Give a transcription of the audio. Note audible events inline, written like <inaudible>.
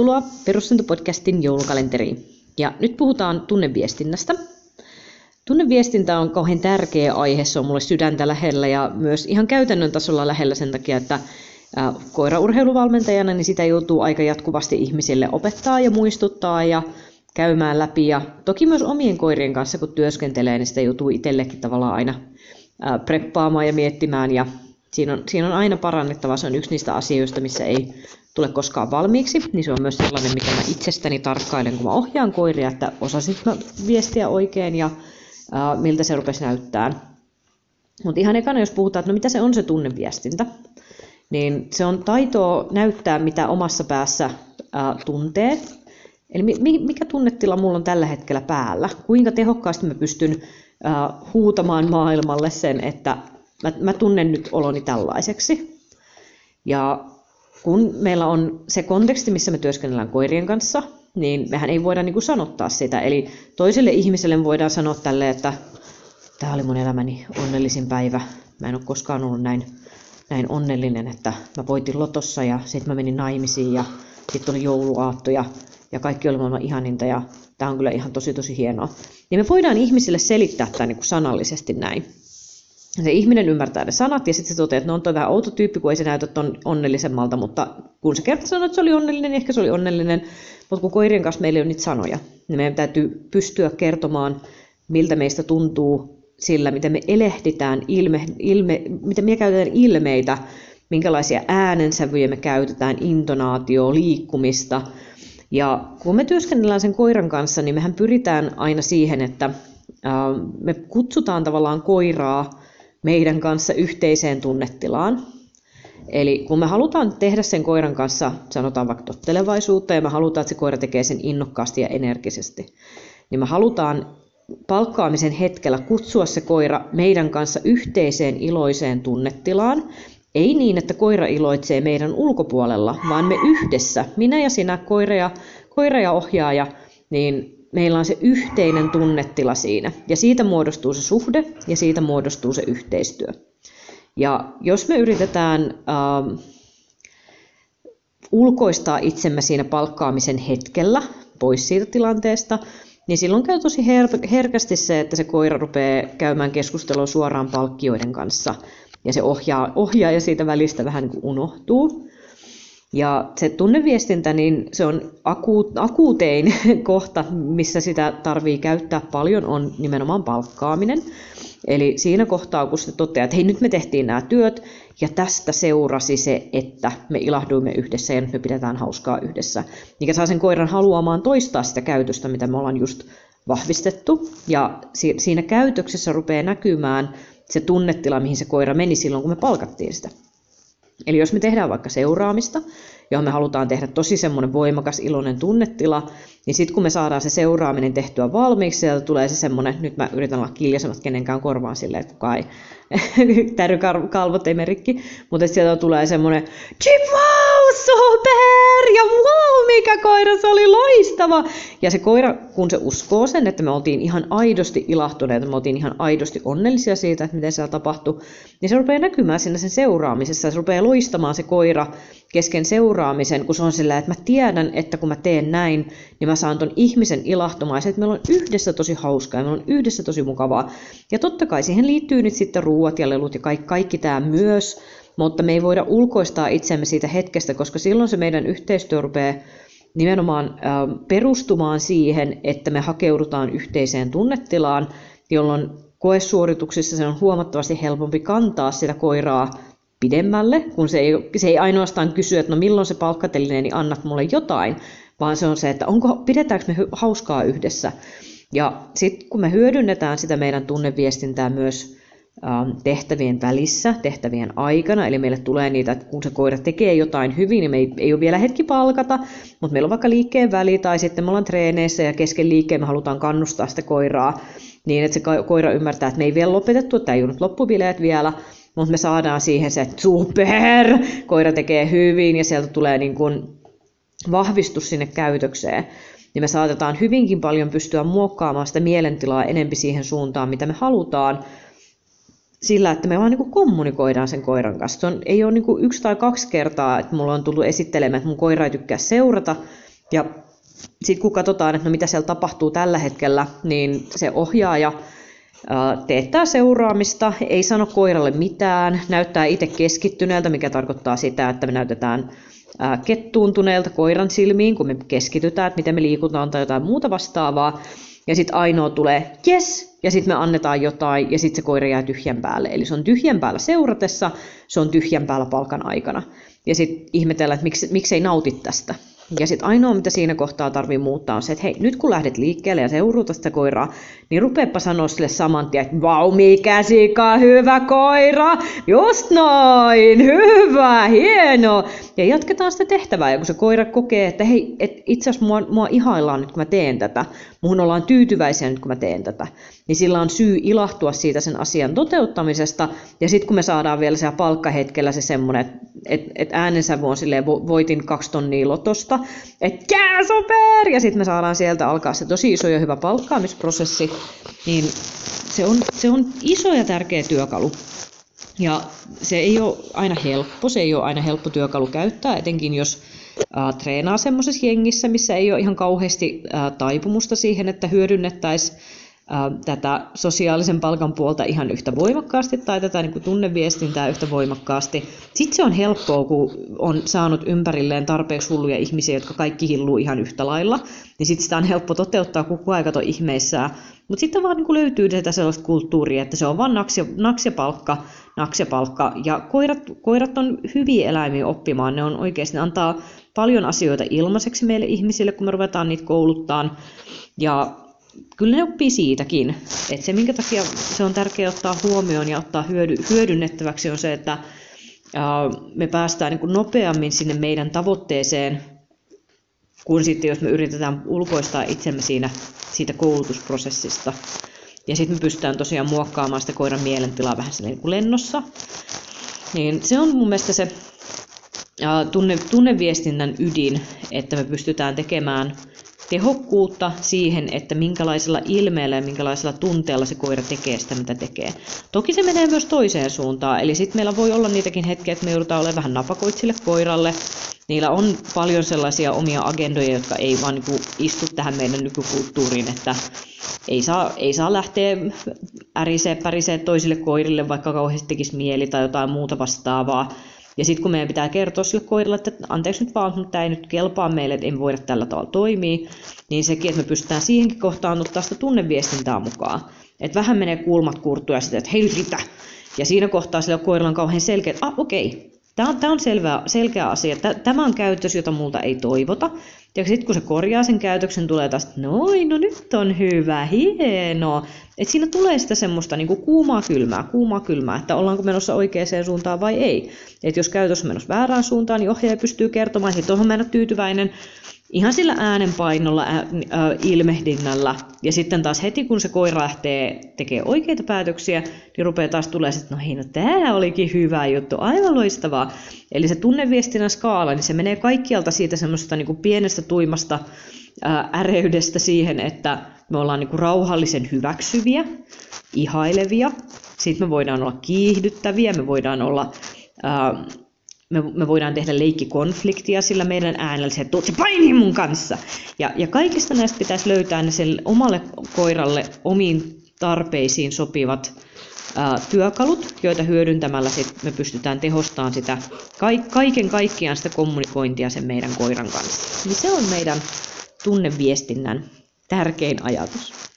Tervetuloa Perusteltu-podcastin joulukalenteriin. Ja nyt puhutaan tunneviestinnästä. Tunneviestintä on kauhean tärkeä aihe, se on mulle sydäntä lähellä ja myös ihan käytännön tasolla lähellä sen takia, että koiraurheiluvalmentajana niin sitä joutuu aika jatkuvasti ihmisille opettaa ja muistuttaa ja käymään läpi. Ja toki myös omien koirien kanssa, kun työskentelee, niin sitä joutuu itsellekin tavallaan aina preppaamaan ja miettimään. Ja siinä on, siinä on aina parannettava. Se on yksi niistä asioista, missä ei tule koskaan valmiiksi, niin se on myös sellainen, mitä mä itsestäni tarkkailen, kun mä ohjaan koiria, että osasin mä viestiä oikein ja ää, miltä se rupesi näyttää. Mutta ihan ekana, jos puhutaan, että no mitä se on se tunneviestintä, niin se on taitoa näyttää, mitä omassa päässä ää, tuntee. Eli mi- mikä tunnetila mulla on tällä hetkellä päällä? Kuinka tehokkaasti mä pystyn ää, huutamaan maailmalle sen, että mä, mä tunnen nyt oloni tällaiseksi. Ja kun meillä on se konteksti, missä me työskennellään koirien kanssa, niin mehän ei voida niin kuin sanottaa sitä. Eli toiselle ihmiselle voidaan sanoa tälle, että tämä oli mun elämäni onnellisin päivä. Mä en ole koskaan ollut näin, näin onnellinen, että mä voitin lotossa ja sitten mä menin naimisiin ja sitten oli jouluaatto ja, ja kaikki oli maailman ihaninta ja tämä on kyllä ihan tosi tosi hienoa. Ja me voidaan ihmisille selittää tämä niin kuin sanallisesti näin se ihminen ymmärtää ne sanat ja sitten se toteaa, että no on toi vähän outo tyyppi, kun ei se näytä ton onnellisemmalta, mutta kun se kerta sanoi, että se oli onnellinen, niin ehkä se oli onnellinen, mutta kun koirien kanssa meillä ei ole niitä sanoja, niin meidän täytyy pystyä kertomaan, miltä meistä tuntuu sillä, miten me elehditään, ilme, ilme, miten me käytetään ilmeitä, minkälaisia äänensävyjä me käytetään, intonaatio, liikkumista. Ja kun me työskennellään sen koiran kanssa, niin mehän pyritään aina siihen, että me kutsutaan tavallaan koiraa meidän kanssa yhteiseen tunnetilaan. Eli kun me halutaan tehdä sen koiran kanssa, sanotaan vaikka tottelevaisuutta, ja me halutaan, että se koira tekee sen innokkaasti ja energisesti, niin me halutaan palkkaamisen hetkellä kutsua se koira meidän kanssa yhteiseen iloiseen tunnetilaan. Ei niin, että koira iloitsee meidän ulkopuolella, vaan me yhdessä, minä ja sinä, koira ja, koira ja ohjaaja, niin meillä on se yhteinen tunnetila siinä. Ja siitä muodostuu se suhde ja siitä muodostuu se yhteistyö. Ja jos me yritetään äh, ulkoistaa itsemme siinä palkkaamisen hetkellä pois siitä tilanteesta, niin silloin käy tosi her- herkästi se, että se koira rupeaa käymään keskustelua suoraan palkkioiden kanssa. Ja se ohjaa, ohjaa ja siitä välistä vähän niin kuin unohtuu. Ja se tunneviestintä, niin se on akuut, akuutein <laughs> kohta, missä sitä tarvii käyttää paljon, on nimenomaan palkkaaminen. Eli siinä kohtaa, kun se toteaa, että hei nyt me tehtiin nämä työt ja tästä seurasi se, että me ilahduimme yhdessä ja nyt me pidetään hauskaa yhdessä. Mikä saa sen koiran haluamaan toistaa sitä käytöstä, mitä me ollaan just vahvistettu. Ja siinä käytöksessä rupeaa näkymään se tunnetila, mihin se koira meni silloin, kun me palkattiin sitä. Eli jos me tehdään vaikka seuraamista, johon me halutaan tehdä tosi semmoinen voimakas iloinen tunnetila, niin sitten kun me saadaan se seuraaminen tehtyä valmiiksi, sieltä tulee se semmoinen, nyt mä yritän olla kiljaisemmat kenenkään korvaan silleen, että kukaan ei, <laughs> kalvot ei merikki, mutta sieltä tulee semmoinen, chip wow, super, ja wow, mikä koira, se oli loistava. Ja se koira, kun se uskoo sen, että me oltiin ihan aidosti ilahtuneita, me oltiin ihan aidosti onnellisia siitä, että miten siellä tapahtui, niin se rupeaa näkymään siinä sen seuraamisessa, se rupeaa loistamaan se koira kesken seuraamisen, kun se on sillä, että mä tiedän, että kun mä teen näin, niin mä saan ton ihmisen ilahtumaan, että meillä on yhdessä tosi hauskaa ja meillä on yhdessä tosi mukavaa. Ja totta kai siihen liittyy nyt sitten ruuat ja lelut ja kaikki, kaikki tämä myös, mutta me ei voida ulkoistaa itsemme siitä hetkestä, koska silloin se meidän yhteistyö rupeaa nimenomaan perustumaan siihen, että me hakeudutaan yhteiseen tunnetilaan, jolloin koesuorituksissa se on huomattavasti helpompi kantaa sitä koiraa pidemmälle, kun se ei, se ei ainoastaan kysy, että no milloin se palkkatelinen, niin annat mulle jotain, vaan se on se, että onko, pidetäänkö me hauskaa yhdessä. Ja sitten kun me hyödynnetään sitä meidän tunneviestintää myös ähm, tehtävien välissä, tehtävien aikana, eli meille tulee niitä, että kun se koira tekee jotain hyvin, niin me ei, ei ole vielä hetki palkata, mutta meillä on vaikka liikkeen väli, tai sitten me ollaan treeneissä ja kesken liikkeen me halutaan kannustaa sitä koiraa, niin että se koira ymmärtää, että me ei vielä lopetettu, että ei ole nyt loppubileet vielä, mutta me saadaan siihen se, että super, koira tekee hyvin ja sieltä tulee niin kuin vahvistus sinne käytökseen, niin me saatetaan hyvinkin paljon pystyä muokkaamaan sitä mielentilaa enempi siihen suuntaan, mitä me halutaan, sillä, että me vaan niin kommunikoidaan sen koiran kanssa. Se on, ei ole niin yksi tai kaksi kertaa, että mulla on tullut esittelemään, että mun koira ei tykkää seurata, Ja sitten kun katsotaan, että no mitä siellä tapahtuu tällä hetkellä, niin se ohjaaja teettää seuraamista, ei sano koiralle mitään, näyttää itse keskittyneeltä, mikä tarkoittaa sitä, että me näytetään kettuuntuneelta koiran silmiin, kun me keskitytään, että miten me liikutaan tai jotain muuta vastaavaa. Ja sitten ainoa tulee yes, ja sitten me annetaan jotain, ja sitten se koira jää tyhjän päälle. Eli se on tyhjän päällä seuratessa, se on tyhjän päällä palkan aikana. Ja sitten ihmetellään, että miksi, miksi ei nauti tästä. Ja sitten ainoa, mitä siinä kohtaa tarvii muuttaa, on se, että hei, nyt kun lähdet liikkeelle ja seuruuta sitä koiraa, niin rupeepa sanoa sille saman tien, että vau, mikä sika, hyvä koira, just noin, hyvä, hieno. Ja jatketaan sitä tehtävää, ja kun se koira kokee, että hei, et itse asiassa mua, mua ihaillaan nyt, kun mä teen tätä, muun ollaan tyytyväisiä nyt, kun mä teen tätä, niin sillä on syy ilahtua siitä sen asian toteuttamisesta, ja sitten kun me saadaan vielä siellä palkkahetkellä se semmoinen, että et, et äänensävy on silleen, voitin kaksi tonnia lotosta, että jää super! Ja sitten me saadaan sieltä alkaa se tosi iso ja hyvä palkkaamisprosessi, niin se on, se on iso ja tärkeä työkalu. Ja se ei ole aina helppo, se ei ole aina helppo työkalu käyttää, etenkin jos treenaa semmoisessa jengissä, missä ei ole ihan kauheasti taipumusta siihen, että hyödynnettäisiin tätä sosiaalisen palkan puolta ihan yhtä voimakkaasti tai tätä niin kuin tunneviestintää yhtä voimakkaasti. Sitten se on helppoa, kun on saanut ympärilleen tarpeeksi hulluja ihmisiä, jotka kaikki hilluu ihan yhtä lailla, niin sitten sitä on helppo toteuttaa koko aika tuon ihmeissään. Mutta sitten vaan niin kuin löytyy tätä sellaista kulttuuria, että se on vain naks ja, naks ja palkka, naks ja palkka. Ja koirat, koirat on hyviä eläimiä oppimaan, ne on oikeasti, ne antaa paljon asioita ilmaiseksi meille ihmisille, kun me ruvetaan niitä kouluttaa. Ja kyllä ne oppii siitäkin. Et se, minkä takia se on tärkeää ottaa huomioon ja ottaa hyödy, hyödynnettäväksi, on se, että ää, me päästään niin kuin nopeammin sinne meidän tavoitteeseen, kuin sitten jos me yritetään ulkoistaa itsemme siinä, siitä koulutusprosessista. Ja sitten me pystytään tosiaan muokkaamaan sitä koiran mielentilaa vähän niin kuin lennossa. Niin se on mun mielestä se tunne, tunneviestinnän ydin, että me pystytään tekemään tehokkuutta siihen, että minkälaisella ilmeellä ja minkälaisella tunteella se koira tekee sitä, mitä tekee. Toki se menee myös toiseen suuntaan, eli sitten meillä voi olla niitäkin hetkiä, että me joudutaan olemaan vähän napakoit sille koiralle. Niillä on paljon sellaisia omia agendoja, jotka ei vaan niin istu tähän meidän nykykulttuuriin, että ei saa, ei saa lähteä ärisee, pärisee toisille koirille, vaikka kauheasti tekisi mieli tai jotain muuta vastaavaa ja sitten kun meidän pitää kertoa sille koiralle, että anteeksi nyt vaan, mutta tämä ei nyt kelpaa meille, että emme voida tällä tavalla toimia, niin sekin, että me pystytään siihenkin kohtaan ottaa sitä tunneviestintää mukaan. Että vähän menee kulmat kurttua ja sitten, että hei nyt. Ja siinä kohtaa sillä koiralla on kauhean selkeä, että ah okei, okay, Tämä on, tämä on selvä, selkeä asia. Tämä on käytös, jota multa ei toivota. Ja sitten kun se korjaa sen käytöksen, tulee taas, noin, no nyt on hyvä, hienoa. Et siinä tulee sitä semmoista niin kuin kuumaa kylmää, kuumaa kylmää, että ollaanko menossa oikeaan suuntaan vai ei. Et jos käytös on menossa väärään suuntaan, niin ohjaaja pystyy kertomaan, että tuohon ole tyytyväinen, ihan sillä äänenpainolla, ä, ä, ilmehdinnällä. Ja sitten taas heti, kun se koira lähtee tekemään oikeita päätöksiä, niin rupeaa taas tulee, että no hei, no tämä olikin hyvä juttu, aivan loistavaa. Eli se tunneviestinnän skaala, niin se menee kaikkialta siitä semmoisesta niin kuin pienestä tuimasta ä, äreydestä siihen, että me ollaan niin kuin rauhallisen hyväksyviä, ihailevia. Sitten me voidaan olla kiihdyttäviä, me voidaan olla ä, me, me voidaan tehdä leikkikonfliktia sillä meidän äänellä, se, että se paini mun kanssa. Ja, ja kaikista näistä pitäisi löytää ne sen omalle koiralle omiin tarpeisiin sopivat ää, työkalut, joita hyödyntämällä sit me pystytään tehostamaan sitä kaiken kaikkiaan sitä kommunikointia sen meidän koiran kanssa. Niin se on meidän tunneviestinnän tärkein ajatus.